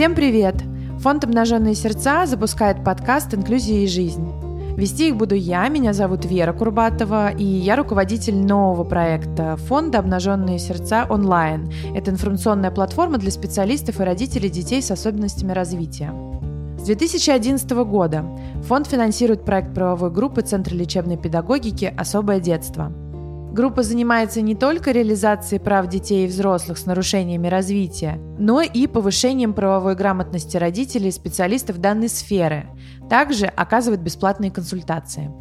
Всем привет! Фонд «Обнаженные сердца» запускает подкаст «Инклюзия и жизнь». Вести их буду я, меня зовут Вера Курбатова, и я руководитель нового проекта фонда «Обнаженные сердца онлайн». Это информационная платформа для специалистов и родителей детей с особенностями развития. С 2011 года фонд финансирует проект правовой группы Центра лечебной педагогики «Особое детство». Группа занимается не только реализацией прав детей и взрослых с нарушениями развития, но и повышением правовой грамотности родителей и специалистов данной сферы. Также оказывает бесплатные консультации.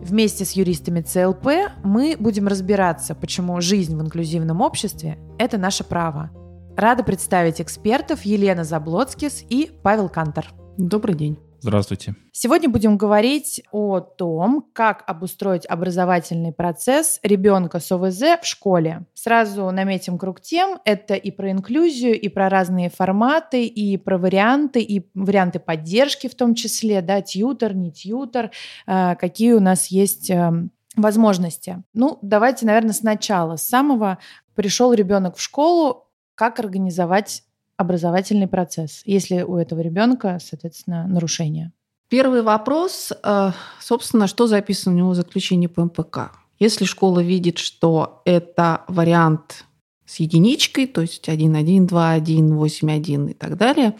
Вместе с юристами ЦЛП мы будем разбираться, почему жизнь в инклюзивном обществе – это наше право. Рада представить экспертов Елена Заблоцкис и Павел Кантор. Добрый день. Здравствуйте. Сегодня будем говорить о том, как обустроить образовательный процесс ребенка с ОВЗ в школе. Сразу наметим круг тем. Это и про инклюзию, и про разные форматы, и про варианты, и варианты поддержки в том числе, да, тьютер, не тьютер, э, какие у нас есть э, возможности. Ну, давайте, наверное, сначала. С самого пришел ребенок в школу, как организовать образовательный процесс, если у этого ребенка, соответственно, нарушение? Первый вопрос, э, собственно, что записано у него в заключении по МПК. Если школа видит, что это вариант с единичкой, то есть 1.1, 2.1, 8.1 и так далее,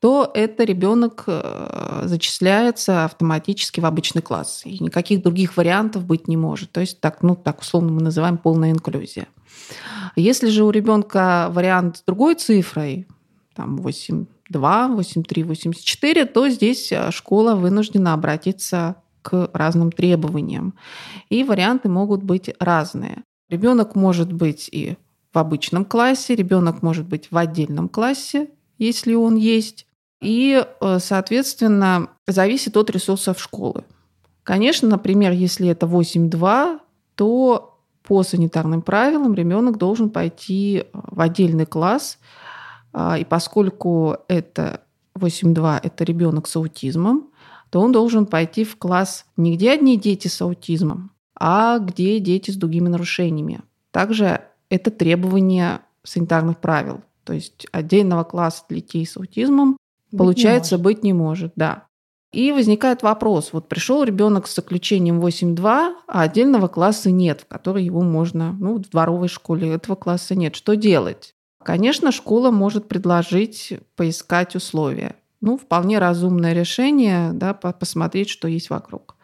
то это ребенок э, зачисляется автоматически в обычный класс. И никаких других вариантов быть не может. То есть так, ну, так условно мы называем полная инклюзия. Если же у ребенка вариант с другой цифрой, там 8.2, 8.3, 8.4, то здесь э, школа вынуждена обратиться к разным требованиям. И варианты могут быть разные. Ребенок может быть и в обычном классе, ребенок может быть в отдельном классе, если он есть. И, э, соответственно, зависит от ресурсов школы. Конечно, например, если это 8.2, то по санитарным правилам ребенок должен пойти э, в отдельный класс, и поскольку это 8.2 – это ребенок с аутизмом, то он должен пойти в класс не где одни дети с аутизмом, а где дети с другими нарушениями. Также это требование санитарных правил. То есть отдельного класса для детей с аутизмом быть получается не быть не может, да. И возникает вопрос, вот пришел ребенок с заключением 8.2, а отдельного класса нет, в который его можно, ну, в дворовой школе этого класса нет. Что делать? Конечно, школа может предложить поискать условия. Ну, вполне разумное решение, да, посмотреть, что есть вокруг.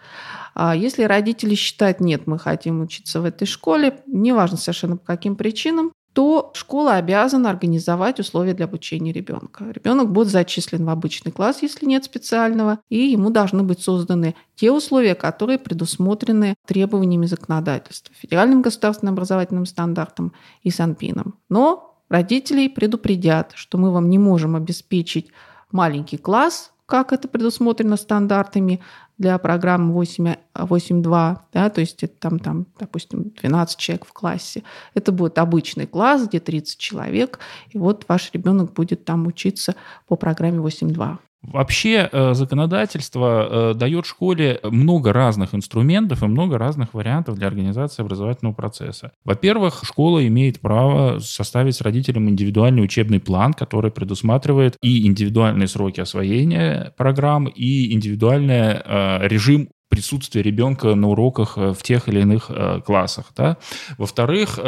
А если родители считают, нет, мы хотим учиться в этой школе, неважно совершенно по каким причинам, то школа обязана организовать условия для обучения ребенка. Ребенок будет зачислен в обычный класс, если нет специального, и ему должны быть созданы те условия, которые предусмотрены требованиями законодательства, федеральным государственным образовательным стандартом и Санпином. Но Родителей предупредят, что мы вам не можем обеспечить маленький класс, как это предусмотрено стандартами для программы 8.2, да, то есть это там, там, допустим, 12 человек в классе. Это будет обычный класс, где 30 человек, и вот ваш ребенок будет там учиться по программе 8.2. Вообще э, законодательство э, дает школе много разных инструментов и много разных вариантов для организации образовательного процесса. Во-первых, школа имеет право составить с родителям индивидуальный учебный план, который предусматривает и индивидуальные сроки освоения программ, и индивидуальный э, режим присутствия ребенка на уроках в тех или иных классах. Да? Во-вторых,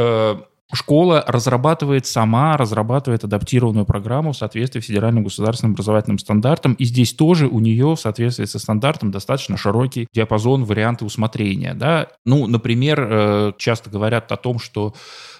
Школа разрабатывает сама, разрабатывает адаптированную программу в соответствии с федеральным государственным образовательным стандартом. И здесь тоже у нее в соответствии со стандартом достаточно широкий диапазон варианты усмотрения. Да? Ну, например, э, часто говорят о том, что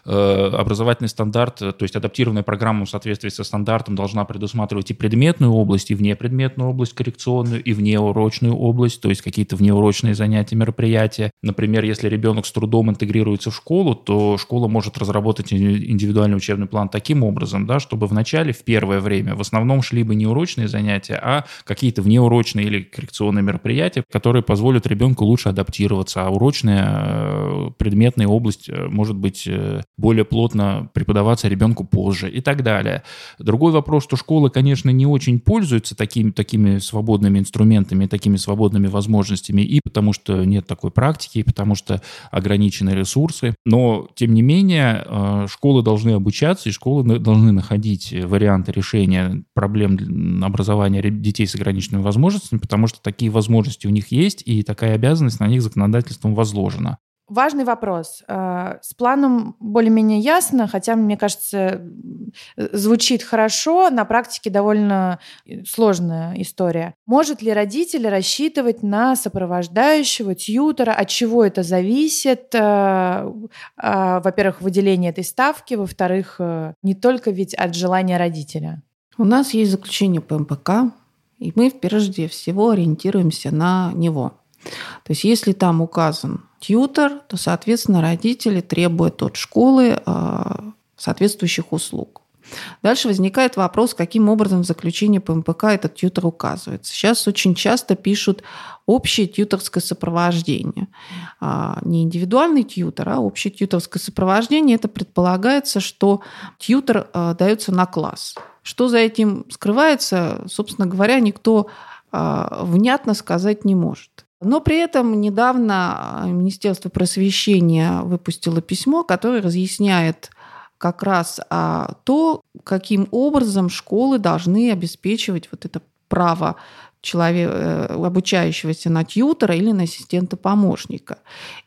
образовательный стандарт, то есть адаптированная программа в соответствии со стандартом должна предусматривать и предметную область, и внепредметную область коррекционную, и внеурочную область, то есть какие-то внеурочные занятия, мероприятия. Например, если ребенок с трудом интегрируется в школу, то школа может разработать индивидуальный учебный план таким образом, да, чтобы в начале, в первое время, в основном шли бы не урочные занятия, а какие-то внеурочные или коррекционные мероприятия, которые позволят ребенку лучше адаптироваться, а урочная э, предметная область э, может быть более плотно преподаваться ребенку позже и так далее. Другой вопрос, что школа, конечно, не очень пользуется такими, такими свободными инструментами, такими свободными возможностями, и потому что нет такой практики, и потому что ограничены ресурсы. Но, тем не менее, э, школы должны обучаться, и школы должны находить варианты решения проблем образования детей с ограниченными возможностями, потому что такие возможности у них есть, и такая обязанность на них законодательством возложена. Важный вопрос. Э, с планом более-менее ясно, хотя, мне кажется, звучит хорошо, на практике довольно э, сложная история. Может ли родитель рассчитывать на сопровождающего, тьютера? От чего это зависит? Э, во-первых, выделение этой ставки, во-вторых, не только ведь от желания родителя. У нас есть заключение по МПК, и мы прежде всего ориентируемся на него. То есть если там указан тьютер, то, соответственно, родители требуют от школы а, соответствующих услуг. Дальше возникает вопрос, каким образом в заключении по этот тьютер указывается. Сейчас очень часто пишут общее тьюторское сопровождение. А, не индивидуальный тьютер, а общее тьюторское сопровождение. Это предполагается, что тьютер а, дается на класс. Что за этим скрывается, собственно говоря, никто внятно сказать не может. Но при этом недавно а, Министерство просвещения выпустило письмо, которое разъясняет как раз а, то, каким образом школы должны обеспечивать вот это право человека, э, обучающегося на тьютера или на ассистента-помощника.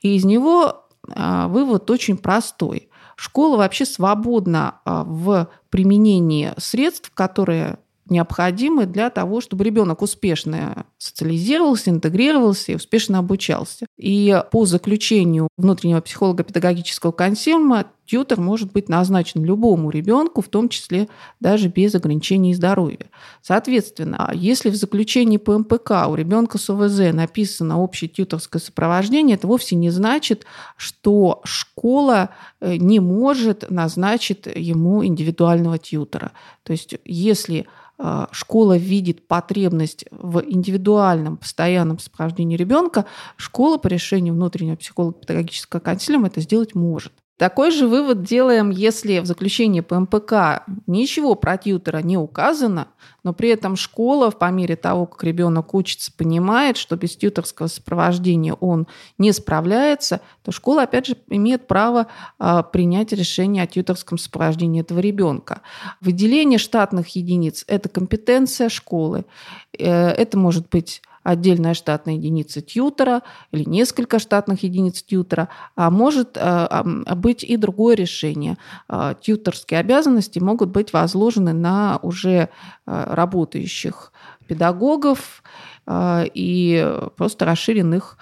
И из него а, вывод очень простой. Школа вообще свободна в применении средств, которые необходимы для того, чтобы ребенок успешно социализировался, интегрировался и успешно обучался. И по заключению внутреннего психолого-педагогического консилиума тьютер может быть назначен любому ребенку, в том числе даже без ограничений здоровья. Соответственно, если в заключении по МПК у ребенка с ОВЗ написано общее тьюторское сопровождение, это вовсе не значит, что школа не может назначить ему индивидуального тьютера. То есть если а, школа видит потребность в индивидуальном постоянном сопровождении ребенка, школа по решению внутреннего психолого-педагогического консилиума это сделать может. Такой же вывод делаем, если в заключении по МПК ничего про тьютера не указано, но при этом школа, по мере того, как ребенок учится, понимает, что без тьюторского сопровождения он не справляется, то школа, опять же, имеет право а, принять решение о тьюторском сопровождении этого ребенка. Выделение штатных единиц – это компетенция школы. Э, это может быть отдельная штатная единица тьютера или несколько штатных единиц тьютера, а может э, быть и другое решение. Э, тьюторские обязанности могут быть возложены на уже э, работающих педагогов и просто расширен их,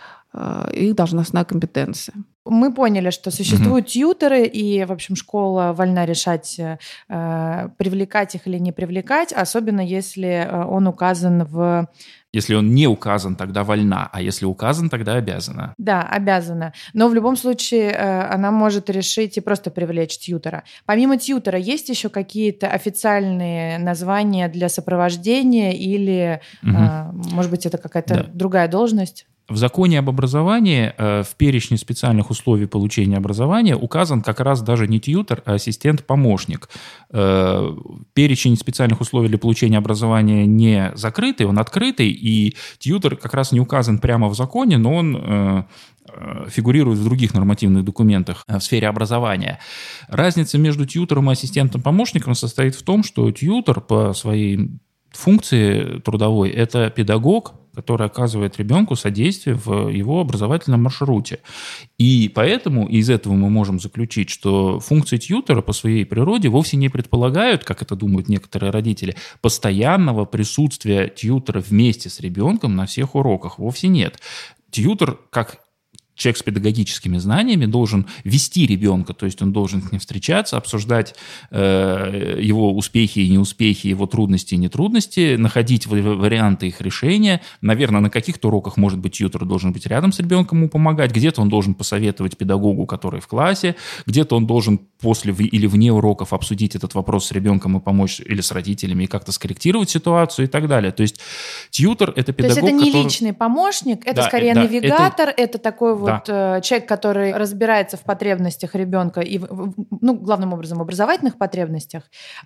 их должностная компетенция. Мы поняли, что существуют mm-hmm. тьютеры, и, в общем, школа вольна решать, э, привлекать их или не привлекать, особенно если он указан в если он не указан, тогда вольна, а если указан, тогда обязана. Да, обязана. Но в любом случае э, она может решить и просто привлечь тьютера. Помимо тьютера, есть еще какие-то официальные названия для сопровождения или, угу. может быть, это какая-то да. другая должность? В законе об образовании э, в перечне специальных условий получения образования указан как раз даже не тьютер, а ассистент-помощник. Э, перечень специальных условий для получения образования не закрытый, он открытый, и тьютер как раз не указан прямо в законе, но он э, фигурирует в других нормативных документах в сфере образования. Разница между тьютером и ассистентом-помощником состоит в том, что тьютер по своей функции трудовой – это педагог, который оказывает ребенку содействие в его образовательном маршруте. И поэтому из этого мы можем заключить, что функции тьютера по своей природе вовсе не предполагают, как это думают некоторые родители, постоянного присутствия тьютера вместе с ребенком на всех уроках. Вовсе нет. Тьютер, как человек с педагогическими знаниями должен вести ребенка, то есть он должен с ним встречаться, обсуждать э, его успехи и неуспехи, его трудности и нетрудности, находить варианты их решения. Наверное, на каких-то уроках, может быть, тьютер должен быть рядом с ребенком ему помогать, где-то он должен посоветовать педагогу, который в классе, где-то он должен после или вне уроков обсудить этот вопрос с ребенком и помочь или с родителями и как-то скорректировать ситуацию и так далее. То есть тьютер – это педагог, То есть это не который... личный помощник, это да, скорее да, навигатор, это, это такой вот вот да. Э, человек, который разбирается в потребностях ребенка и, ну, главным образом, в образовательных потребностях.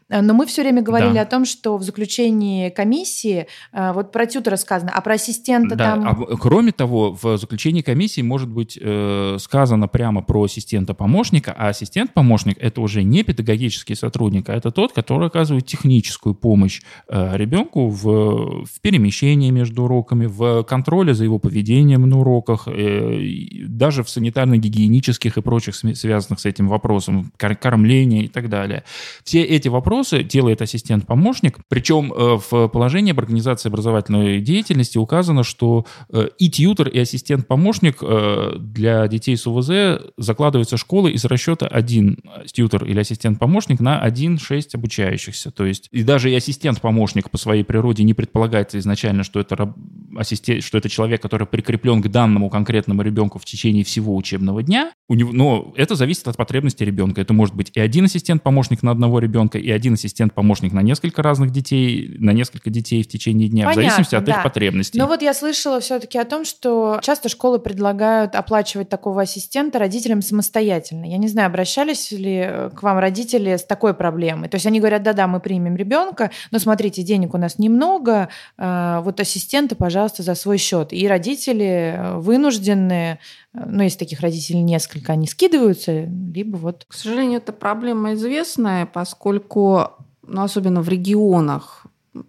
Э, но мы все время говорили да. о том, что в заключении комиссии э, вот про тютера сказано, а про ассистента да. там... А, кроме того, в заключении комиссии может быть э, сказано прямо про ассистента-помощника, а ассистент-помощник — это уже не педагогический сотрудник, а это тот, который оказывает техническую помощь э, ребенку в, в перемещении между уроками, в контроле за его поведением на уроках, э, даже в санитарно-гигиенических и прочих связанных с этим вопросом, кормления и так далее. Все эти вопросы делает ассистент-помощник, причем э, в положении об организации образовательной деятельности указано, что э, и тьютер, и ассистент-помощник э, для детей с УВЗ закладываются школы из расчета один тьютер или ассистент-помощник на 1-6 обучающихся. То есть и даже и ассистент-помощник по своей природе не предполагается изначально, что это, ассистент, что это человек, который прикреплен к данному конкретному ребенку в течение всего учебного дня. У него, но это зависит от потребности ребенка. Это может быть и один ассистент-помощник на одного ребенка, и один ассистент-помощник на несколько разных детей, на несколько детей в течение дня, Понятно, в зависимости от да. их потребностей. Но вот я слышала все-таки о том, что часто школы предлагают оплачивать такого ассистента родителям самостоятельно. Я не знаю, обращались ли э, к вам родители с такой проблемой. То есть они говорят, да-да, мы примем ребенка, но смотрите, денег у нас немного, э, вот ассистента, пожалуйста, за свой счет. И родители э, вынуждены ну, если таких родителей несколько, они скидываются, либо вот... К сожалению, это проблема известная, поскольку, ну, особенно в регионах,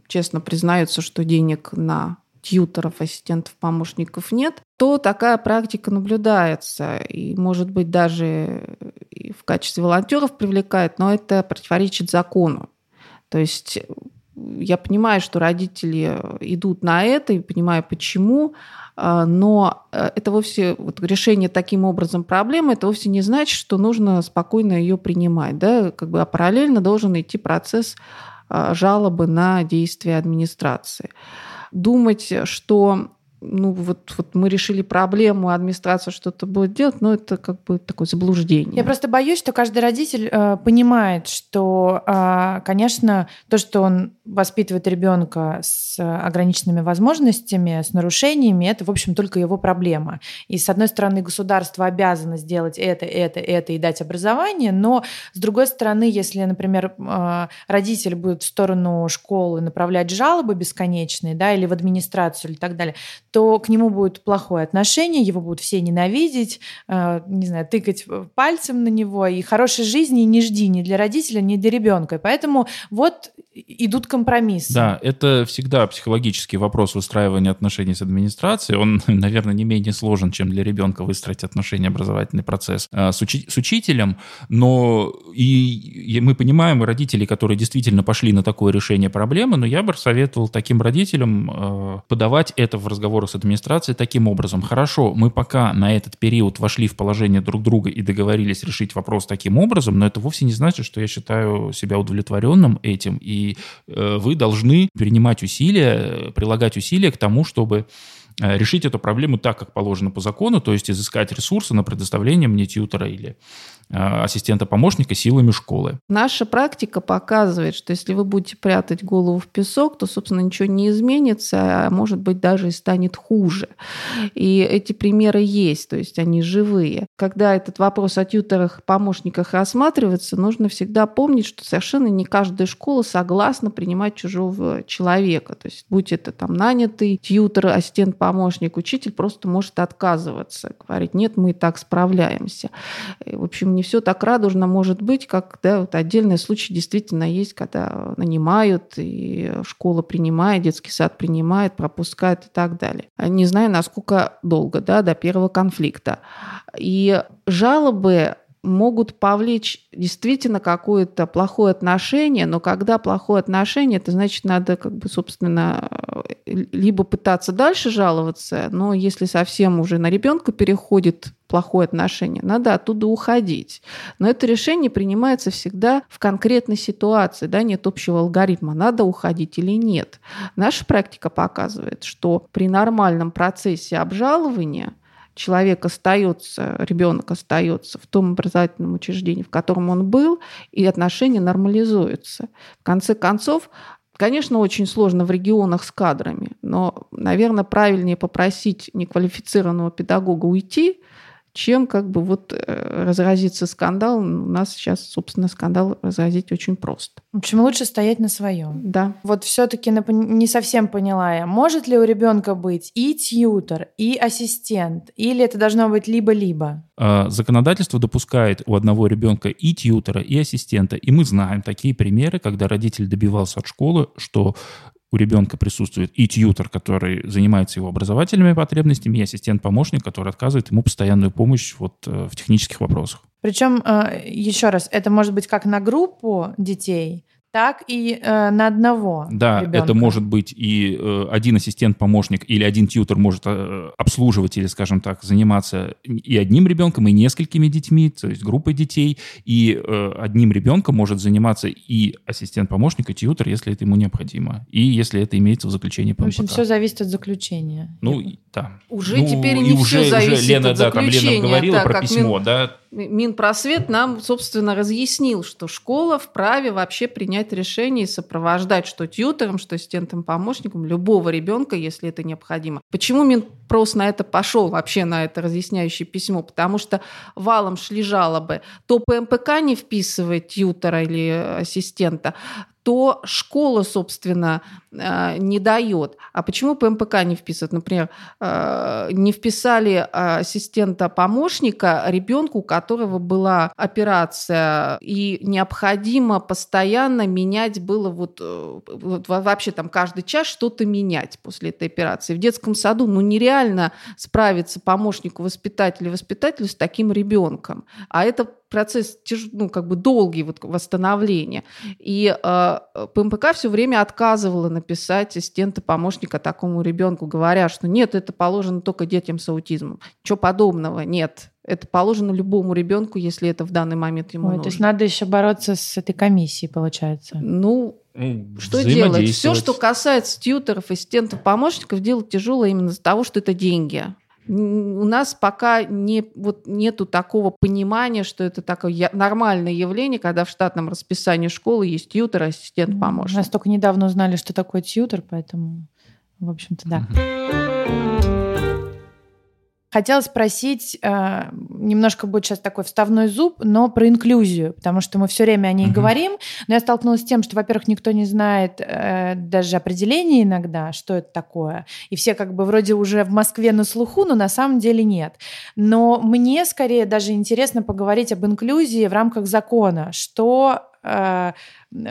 честно признаются, что денег на тьютеров, ассистентов, помощников нет, то такая практика наблюдается. И, может быть, даже в качестве волонтеров привлекает, но это противоречит закону. То есть я понимаю, что родители идут на это и понимаю, почему, а, но э, это вовсе вот решение таким образом проблемы, это вовсе не значит, что нужно спокойно ее принимать, да, как бы, а параллельно должен идти процесс а, жалобы на действия администрации. Думать, что ну вот, вот мы решили проблему, администрация что-то будет делать, но это как бы такое заблуждение. Я просто боюсь, что каждый родитель э, понимает, что, э, конечно, то, что он воспитывает ребенка с ограниченными возможностями, с нарушениями, это, в общем, только его проблема. И, с одной стороны, государство обязано сделать это, это, это и дать образование, но, с другой стороны, если, например, э, родитель будет в сторону школы направлять жалобы бесконечные, да, или в администрацию, или так далее, то к нему будет плохое отношение, его будут все ненавидеть, э, не знаю, тыкать пальцем на него, и хорошей жизни не жди ни для родителя, ни для ребенка. Поэтому вот идут компромиссы. Да, это всегда психологический вопрос выстраивания отношений с администрацией. Он, наверное, не менее сложен, чем для ребенка выстроить отношения, образовательный процесс э, с, учи- с учителем. Но и, и мы понимаем родителей, которые действительно пошли на такое решение проблемы, но я бы советовал таким родителям э, подавать это в разговор разговоры с администрацией таким образом. Хорошо, мы пока на этот период вошли в положение друг друга и договорились решить вопрос таким образом, но это вовсе не значит, что я считаю себя удовлетворенным этим. И э, вы должны принимать усилия, прилагать усилия к тому, чтобы э, решить эту проблему так, как положено по закону, то есть изыскать ресурсы на предоставление мне тьютера или Э, ассистента-помощника силами школы. Наша практика показывает, что если вы будете прятать голову в песок, то, собственно, ничего не изменится, а может быть даже и станет хуже. И эти примеры есть, то есть они живые. Когда этот вопрос о тьютерах, помощниках рассматривается, нужно всегда помнить, что совершенно не каждая школа согласна принимать чужого человека. То есть будь это там нанятый тьютер, ассистент-помощник, учитель просто может отказываться, говорить, нет, мы и так справляемся. В общем, не все так радужно может быть, как да, вот отдельные случаи действительно есть, когда нанимают, и школа принимает, детский сад принимает, пропускает и так далее. Не знаю, насколько долго, да, до первого конфликта. И жалобы могут повлечь действительно какое-то плохое отношение, но когда плохое отношение, это значит, надо, как бы, собственно, либо пытаться дальше жаловаться, но если совсем уже на ребенка переходит плохое отношение, надо оттуда уходить. Но это решение принимается всегда в конкретной ситуации, да, нет общего алгоритма, надо уходить или нет. Наша практика показывает, что при нормальном процессе обжалования человек остается, ребенок остается в том образовательном учреждении, в котором он был, и отношения нормализуются. В конце концов, Конечно, очень сложно в регионах с кадрами, но наверное, правильнее попросить неквалифицированного педагога уйти, чем как бы вот э, разразится скандал. У нас сейчас, собственно, скандал разразить очень просто. В общем, лучше стоять на своем. Да. Вот все-таки не совсем поняла я, может ли у ребенка быть и тьютер, и ассистент, или это должно быть либо-либо? А, законодательство допускает у одного ребенка и тьютера, и ассистента. И мы знаем такие примеры, когда родитель добивался от школы, что у ребенка присутствует и тьютер, который занимается его образовательными потребностями, и ассистент-помощник, который отказывает ему постоянную помощь вот э, в технических вопросах. Причем, э, еще раз, это может быть как на группу детей, так и э, на одного. Да, ребенка. это может быть и э, один ассистент-помощник или один тьютер может э, обслуживать или, скажем так, заниматься и одним ребенком, и несколькими детьми, то есть группой детей, и э, одним ребенком может заниматься и ассистент-помощник, и тьютер, если это ему необходимо, и если это имеется в заключении ПМПК. В общем, все зависит от заключения. Ну, да. Уже ну, теперь не уже, все зависит уже Лена, от да, там заключения. Лена говорила да, про письмо, Мин, да, Минпросвет нам, собственно, разъяснил, что школа вправе вообще принять решение и сопровождать что тьютером, что ассистентом-помощником любого ребенка, если это необходимо. Почему Минпрос на это пошел, вообще на это разъясняющее письмо? Потому что валом шли жалобы. То ПМПК не вписывает тьютера или ассистента, то школа, собственно, э, не дает. А почему ПМПК не вписывает? Например, э, не вписали ассистента-помощника ребенку, у которого была операция, и необходимо постоянно менять было вот, э, вот вообще там каждый час что-то менять после этой операции. В детском саду ну нереально справиться помощнику воспитателя воспитателю с таким ребенком. А это процесс ну, как бы долгий вот восстановления. И э, ПМПК все время отказывала написать ассистента помощника такому ребенку, говоря, что нет, это положено только детям с аутизмом. Ничего подобного нет. Это положено любому ребенку, если это в данный момент ему Ой, нужно. То есть надо еще бороться с этой комиссией, получается. Ну, что делать? Все, что касается тьютеров, ассистентов, помощников, делать тяжело именно из-за того, что это деньги у нас пока не, вот нету такого понимания, что это такое нормальное явление, когда в штатном расписании школы есть тьютер, ассистент, помощник. У нас только недавно узнали, что такое тьютер, поэтому, в общем-то, да. Хотела спросить, э, немножко будет сейчас такой вставной зуб, но про инклюзию, потому что мы все время о ней угу. говорим. Но я столкнулась с тем, что, во-первых, никто не знает э, даже определение иногда, что это такое. И все как бы вроде уже в Москве на слуху, но на самом деле нет. Но мне скорее даже интересно поговорить об инклюзии в рамках закона. Что э,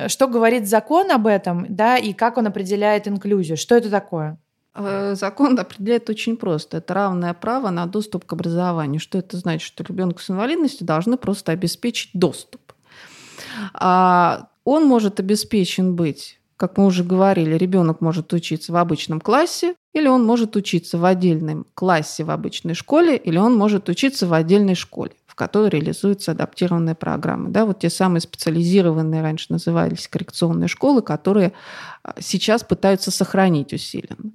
что говорит закон об этом, да, и как он определяет инклюзию? Что это такое? Э, закон определяет очень просто. Это равное право на доступ к образованию. Что это значит? Что ребенку с инвалидностью должны просто обеспечить доступ. А он может обеспечен быть, как мы уже говорили, ребенок может учиться в обычном классе, или он может учиться в отдельном классе в обычной школе, или он может учиться в отдельной школе которой реализуются адаптированные программы. Да, вот те самые специализированные, раньше назывались коррекционные школы, которые а, сейчас пытаются сохранить усиленно.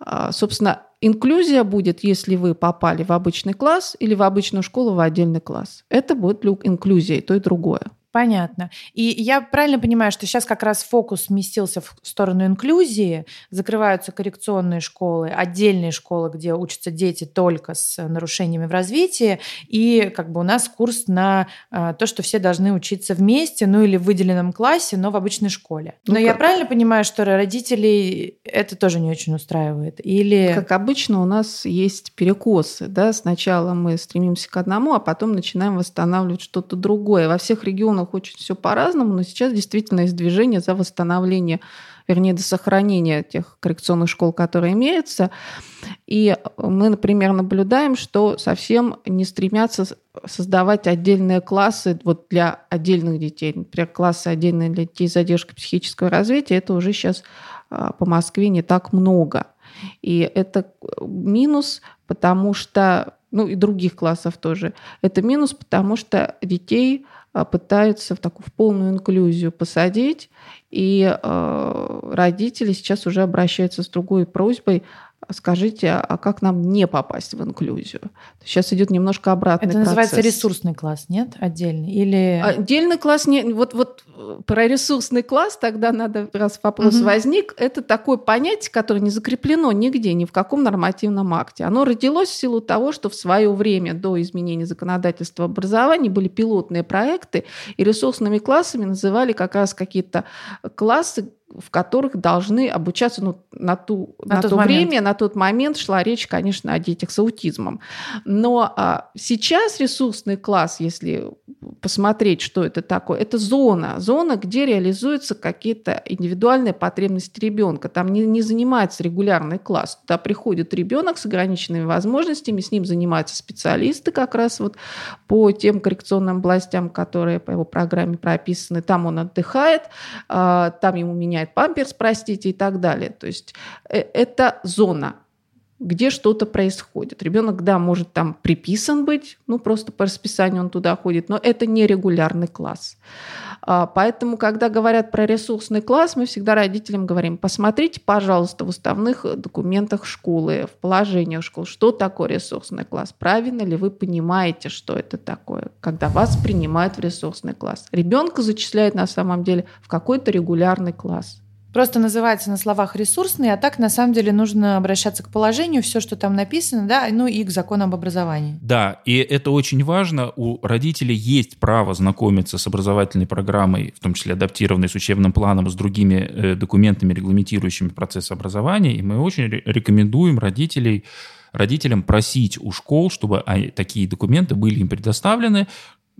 А, собственно, инклюзия будет, если вы попали в обычный класс или в обычную школу в отдельный класс. Это будет инклюзия, и то и другое. Понятно. И я правильно понимаю, что сейчас как раз фокус сместился в сторону инклюзии, закрываются коррекционные школы, отдельные школы, где учатся дети только с нарушениями в развитии, и как бы у нас курс на а, то, что все должны учиться вместе, ну или в выделенном классе, но в обычной школе. Но ну, я правильно понимаю, что родителей это тоже не очень устраивает? Или... Как обычно у нас есть перекосы. Да? Сначала мы стремимся к одному, а потом начинаем восстанавливать что-то другое. Во всех регионах регионах очень все по-разному, но сейчас действительно есть движение за восстановление, вернее, до сохранения тех коррекционных школ, которые имеются. И мы, например, наблюдаем, что совсем не стремятся создавать отдельные классы вот для отдельных детей. Например, классы отдельные для детей с задержкой психического развития, это уже сейчас а, по Москве не так много. И это минус, потому что ну и других классов тоже. Это минус, потому что детей пытаются в такую в полную инклюзию посадить, и э, родители сейчас уже обращаются с другой просьбой скажите, а как нам не попасть в инклюзию? Сейчас идет немножко обратный Это называется процесс. ресурсный класс, нет? Отдельный? Или... Отдельный класс, не, вот, вот про ресурсный класс тогда надо, раз вопрос угу. возник, это такое понятие, которое не закреплено нигде, ни в каком нормативном акте. Оно родилось в силу того, что в свое время до изменения законодательства образования были пилотные проекты, и ресурсными классами называли как раз какие-то классы, в которых должны обучаться ну, на, ту, на, на то момент. время, на тот момент шла речь, конечно, о детях с аутизмом. Но а, сейчас ресурсный класс, если посмотреть, что это такое, это зона, зона, где реализуются какие-то индивидуальные потребности ребенка. Там не, не занимается регулярный класс. Туда приходит ребенок с ограниченными возможностями, с ним занимаются специалисты как раз вот по тем коррекционным областям, которые по его программе прописаны. Там он отдыхает, а, там ему меняет памперс, простите, и так далее. То есть э, это зона, где что-то происходит. Ребенок, да, может там приписан быть, ну просто по расписанию он туда ходит, но это не регулярный класс. А, поэтому, когда говорят про ресурсный класс, мы всегда родителям говорим, посмотрите, пожалуйста, в уставных документах школы, в положениях школ, что такое ресурсный класс. Правильно ли вы понимаете, что это такое, когда вас принимают в ресурсный класс. Ребенка зачисляют на самом деле в какой-то регулярный класс. Просто называется на словах ресурсный, а так на самом деле нужно обращаться к положению, все, что там написано, да, ну и к закону об образовании. Да, и это очень важно. У родителей есть право знакомиться с образовательной программой, в том числе адаптированной с учебным планом, с другими э, документами, регламентирующими процесс образования. И мы очень рекомендуем родителей родителям просить у школ, чтобы такие документы были им предоставлены,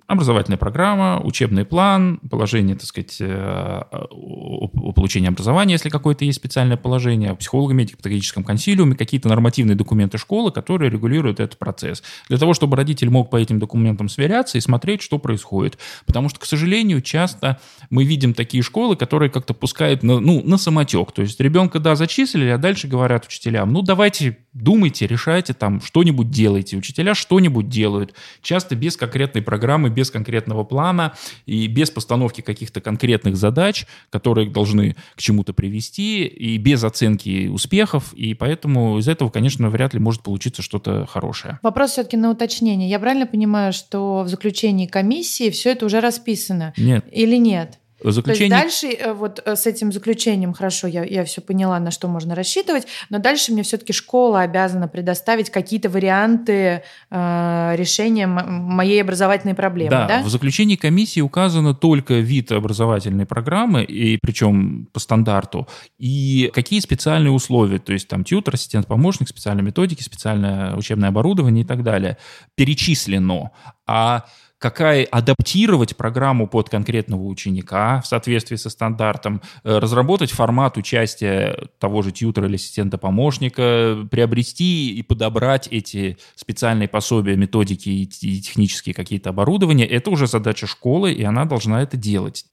образовательная программа, учебный план, положение, так сказать, э, о получении образования, если какое-то есть специальное положение, о психологом, педагогическом консилиуме, какие-то нормативные документы школы, которые регулируют этот процесс. Для того, чтобы родитель мог по этим документам сверяться и смотреть, что происходит. Потому что, к сожалению, часто мы видим такие школы, которые как-то пускают на, ну, на самотек. То есть ребенка, да, зачислили, а дальше говорят учителям, ну, давайте думайте, решайте, там, что-нибудь делайте. Учителя что-нибудь делают. Часто без конкретной программы, без конкретного плана и без постановки каких-то конкретных задач, которые должны к чему-то привести, и без оценки успехов. И поэтому из этого, конечно, вряд ли может получиться что-то хорошее. Вопрос все-таки на уточнение. Я правильно понимаю, что в заключении комиссии все это уже расписано? Нет. Или нет? Заключение... То есть дальше э, вот э, с этим заключением хорошо, я, я все поняла, на что можно рассчитывать, но дальше мне все-таки школа обязана предоставить какие-то варианты э, решения моей образовательной проблемы. Да, да, в заключении комиссии указано только вид образовательной программы, и причем по стандарту, и какие специальные условия, то есть там тьютер, ассистент-помощник, специальные методики, специальное учебное оборудование и так далее, перечислено. А какая адаптировать программу под конкретного ученика в соответствии со стандартом, э, разработать формат участия того же тьютера или ассистента-помощника, приобрести и подобрать эти специальные пособия, методики и технические какие-то оборудования, это уже задача школы, и она должна это делать.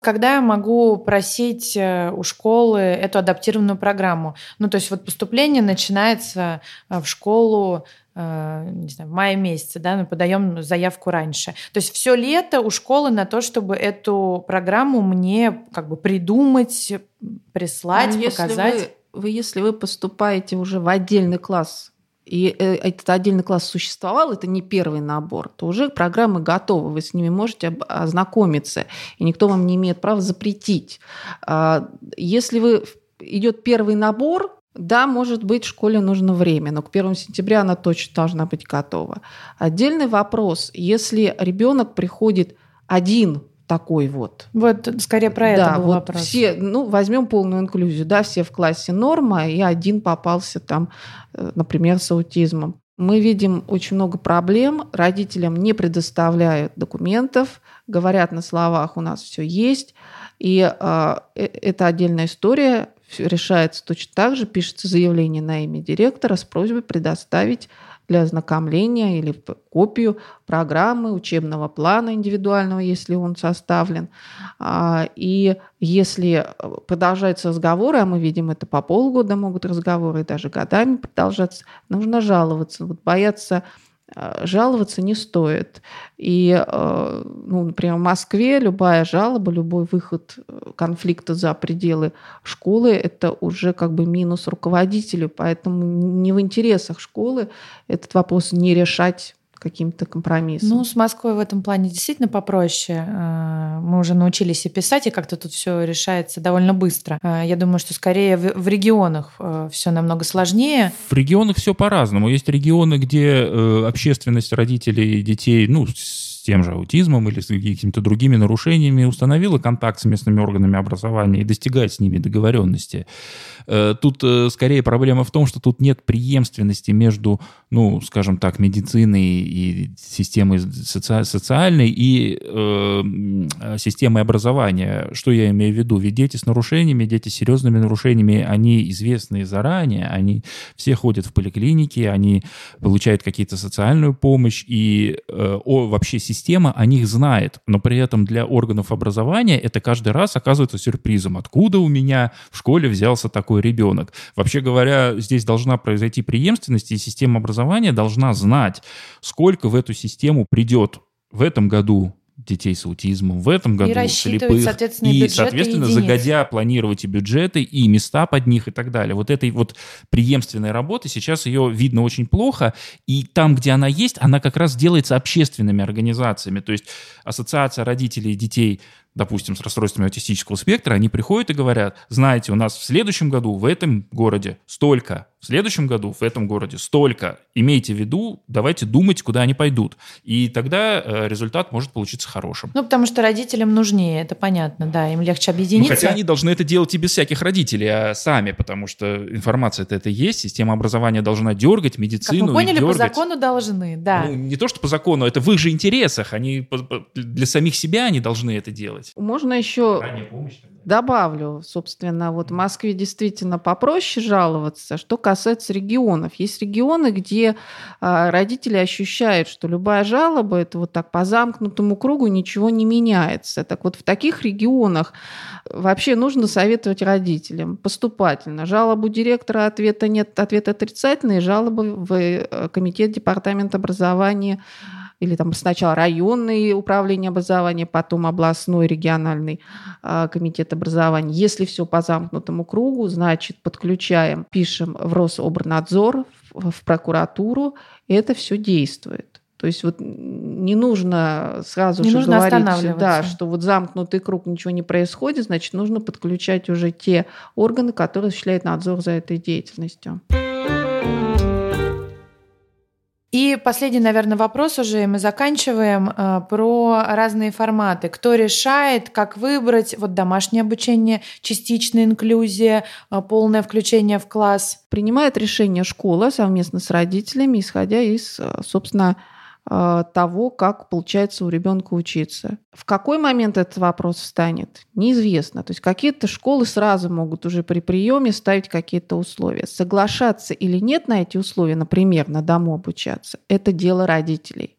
Когда я могу просить э, у школы эту адаптированную программу? Ну, то есть вот поступление начинается э, в школу Э, не знаю, в мае месяце, да, мы подаем заявку раньше. То есть все лето у школы на то, чтобы эту программу мне как бы придумать, прислать, Но показать. Вы, вы, если вы поступаете уже в отдельный класс, и э, этот отдельный класс существовал, это не первый набор, то уже программы готовы, вы с ними можете ознакомиться, и никто вам не имеет права запретить. А, если вы идет первый набор, да, может быть, школе нужно время, но к 1 сентября она точно должна быть готова. Отдельный вопрос, если ребенок приходит один такой вот. Вот скорее про это да, был вот вопрос. Все, ну, возьмем полную инклюзию, да, все в классе норма, и один попался там, э, например, с аутизмом. Мы видим очень много проблем, родителям не предоставляют документов, говорят на словах, у нас все есть, и а, э, это отдельная история решается точно так же, пишется заявление на имя директора с просьбой предоставить для ознакомления или копию программы, учебного плана индивидуального, если он составлен. А, и если продолжаются разговоры, а мы видим это по полгода могут разговоры, даже годами продолжаться, нужно жаловаться. Вот бояться э, жаловаться не стоит. И, э, ну, например, в Москве любая жалоба, любой выход конфликта за пределы школы – это уже как бы минус руководителю, поэтому не в интересах школы этот вопрос не решать каким-то компромиссом. Ну, с Москвой в этом плане действительно попроще. А, мы уже научились и писать, и как-то тут все решается довольно быстро. А, я думаю, что скорее в регионах а, все намного сложнее. В регионах все по-разному. Есть регионы, где э, общественность родителей и детей, ну, с тем же аутизмом или с какими-то другими нарушениями установила контакт с местными органами образования и достигает с ними договоренности. Э, тут э, скорее проблема в том, что тут нет преемственности между, ну, скажем так, медициной и системой соци- социальной и э, системой образования. Что я имею в виду? Ведь дети с нарушениями, дети с серьезными нарушениями, они известны заранее, они все ходят в поликлиники, они получают какие-то социальную помощь, и э, о, вообще система о них знает. Но при этом для органов образования это каждый раз оказывается сюрпризом. Откуда у меня в школе взялся такой ребенок. Вообще говоря, здесь должна произойти преемственность, и система образования должна знать, сколько в эту систему придет в этом году детей с аутизмом, в этом году и слепых. Соответственно, и, соответственно, единиц. загодя планировать и бюджеты, и места под них и так далее. Вот этой вот преемственной работы сейчас ее видно очень плохо, и там, где она есть, она как раз делается общественными организациями. То есть Ассоциация родителей детей допустим, с расстройствами аутистического спектра, они приходят и говорят, знаете, у нас в следующем году в этом городе столько, в следующем году в этом городе столько. Имейте в виду, давайте думать, куда они пойдут. И тогда э, результат может получиться хорошим. Ну, потому что родителям нужнее, это понятно, да, им легче объединиться. Ну, хотя они должны это делать и без всяких родителей, а сами, потому что информация-то это есть, система образования должна дергать, медицину Как мы поняли, дергать. по закону должны, да. Ну, не то, что по закону, это в их же интересах, они для самих себя они должны это делать. Можно еще добавлю, собственно, вот в Москве действительно попроще жаловаться, что касается регионов. Есть регионы, где а, родители ощущают, что любая жалоба, это вот так по замкнутому кругу ничего не меняется. Так вот в таких регионах вообще нужно советовать родителям поступательно. Жалобу директора, ответа нет, ответ отрицательный, жалобы в э, комитет департамент образования или там сначала районный управление образования, потом областной региональный э, комитет образования. Если все по замкнутому кругу, значит, подключаем, пишем в Рособорнадзор, в, в прокуратуру, и это все действует. То есть вот не нужно сразу не же нужно говорить, да, что вот замкнутый круг, ничего не происходит, значит, нужно подключать уже те органы, которые осуществляют надзор за этой деятельностью. И последний, наверное, вопрос уже, и мы заканчиваем, э, про разные форматы. Кто решает, как выбрать вот домашнее обучение, частичная инклюзия, э, полное включение в класс? Принимает решение школа совместно с родителями, исходя из, э, собственно, того, как получается у ребенка учиться. В какой момент этот вопрос встанет, неизвестно. То есть какие-то школы сразу могут уже при приеме ставить какие-то условия. Соглашаться или нет на эти условия, например, на дому обучаться, это дело родителей.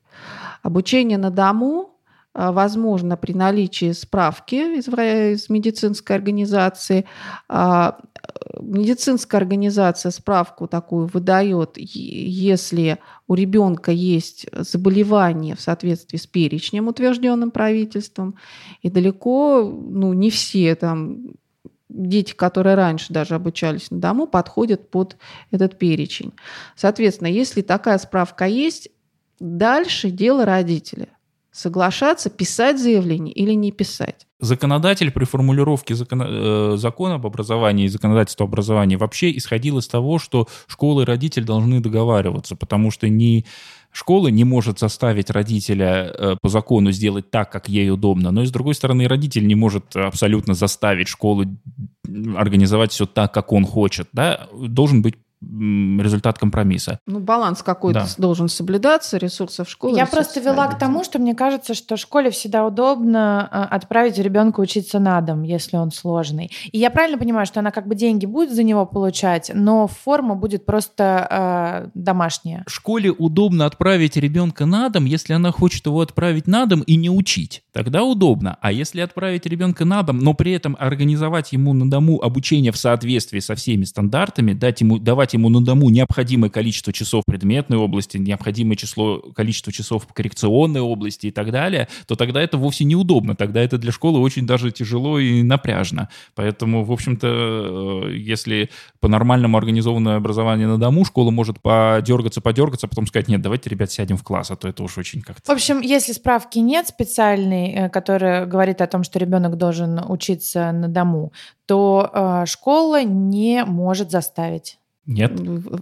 Обучение на дому возможно при наличии справки из, из медицинской организации. А, медицинская организация справку такую выдает, если у ребенка есть заболевание в соответствии с перечнем, утвержденным правительством, и далеко ну, не все там дети, которые раньше даже обучались на дому, подходят под этот перечень. Соответственно, если такая справка есть, дальше дело родителя. Соглашаться, писать заявление или не писать законодатель при формулировке закона, э, закона об образовании и законодательства образования вообще исходил из того, что школа и родитель должны договариваться, потому что ни школа не может заставить родителя э, по закону сделать так, как ей удобно, но и с другой стороны родитель не может абсолютно заставить школу организовать все так, как он хочет. Да? Должен быть результат компромисса. Ну, баланс какой-то да. должен соблюдаться, ресурсов школы. Я просто вела к тому, что мне кажется, что школе всегда удобно э, отправить ребенка учиться на дом, если он сложный. И я правильно понимаю, что она как бы деньги будет за него получать, но форма будет просто э, домашняя. Школе удобно отправить ребенка на дом, если она хочет его отправить на дом и не учить. Тогда удобно. А если отправить ребенка на дом, но при этом организовать ему на дому обучение в соответствии со всеми стандартами, дать ему, давать ему на дому необходимое количество часов в предметной области, необходимое число, количество часов в коррекционной области и так далее, то тогда это вовсе неудобно. Тогда это для школы очень даже тяжело и напряжно. Поэтому, в общем-то, э, если по-нормальному организованное образование на дому, школа может подергаться, подергаться, а потом сказать, нет, давайте, ребят, сядем в класс, а то это уж очень как-то... В общем, если справки нет специальной, э, которая говорит о том, что ребенок должен учиться на дому, то э, школа не может заставить. Нет.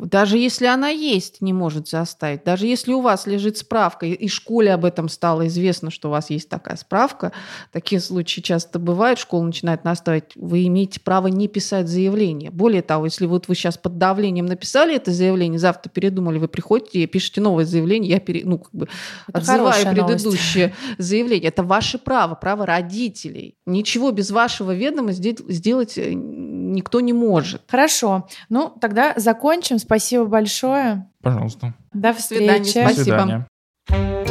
Даже если она есть, не может заставить. Даже если у вас лежит справка, и школе об этом стало известно, что у вас есть такая справка, такие случаи часто бывают, школа начинает настаивать, вы имеете право не писать заявление. Более того, если вот вы сейчас под давлением написали это заявление, завтра передумали, вы приходите и пишете новое заявление, я пере, ну, как бы это отзываю предыдущее новость. заявление. Это ваше право, право родителей. Ничего без вашего ведома сделать э, никто не может. Хорошо. Ну, тогда закончим. Спасибо большое. Пожалуйста. До встречи. До свидания. Спасибо. До свидания.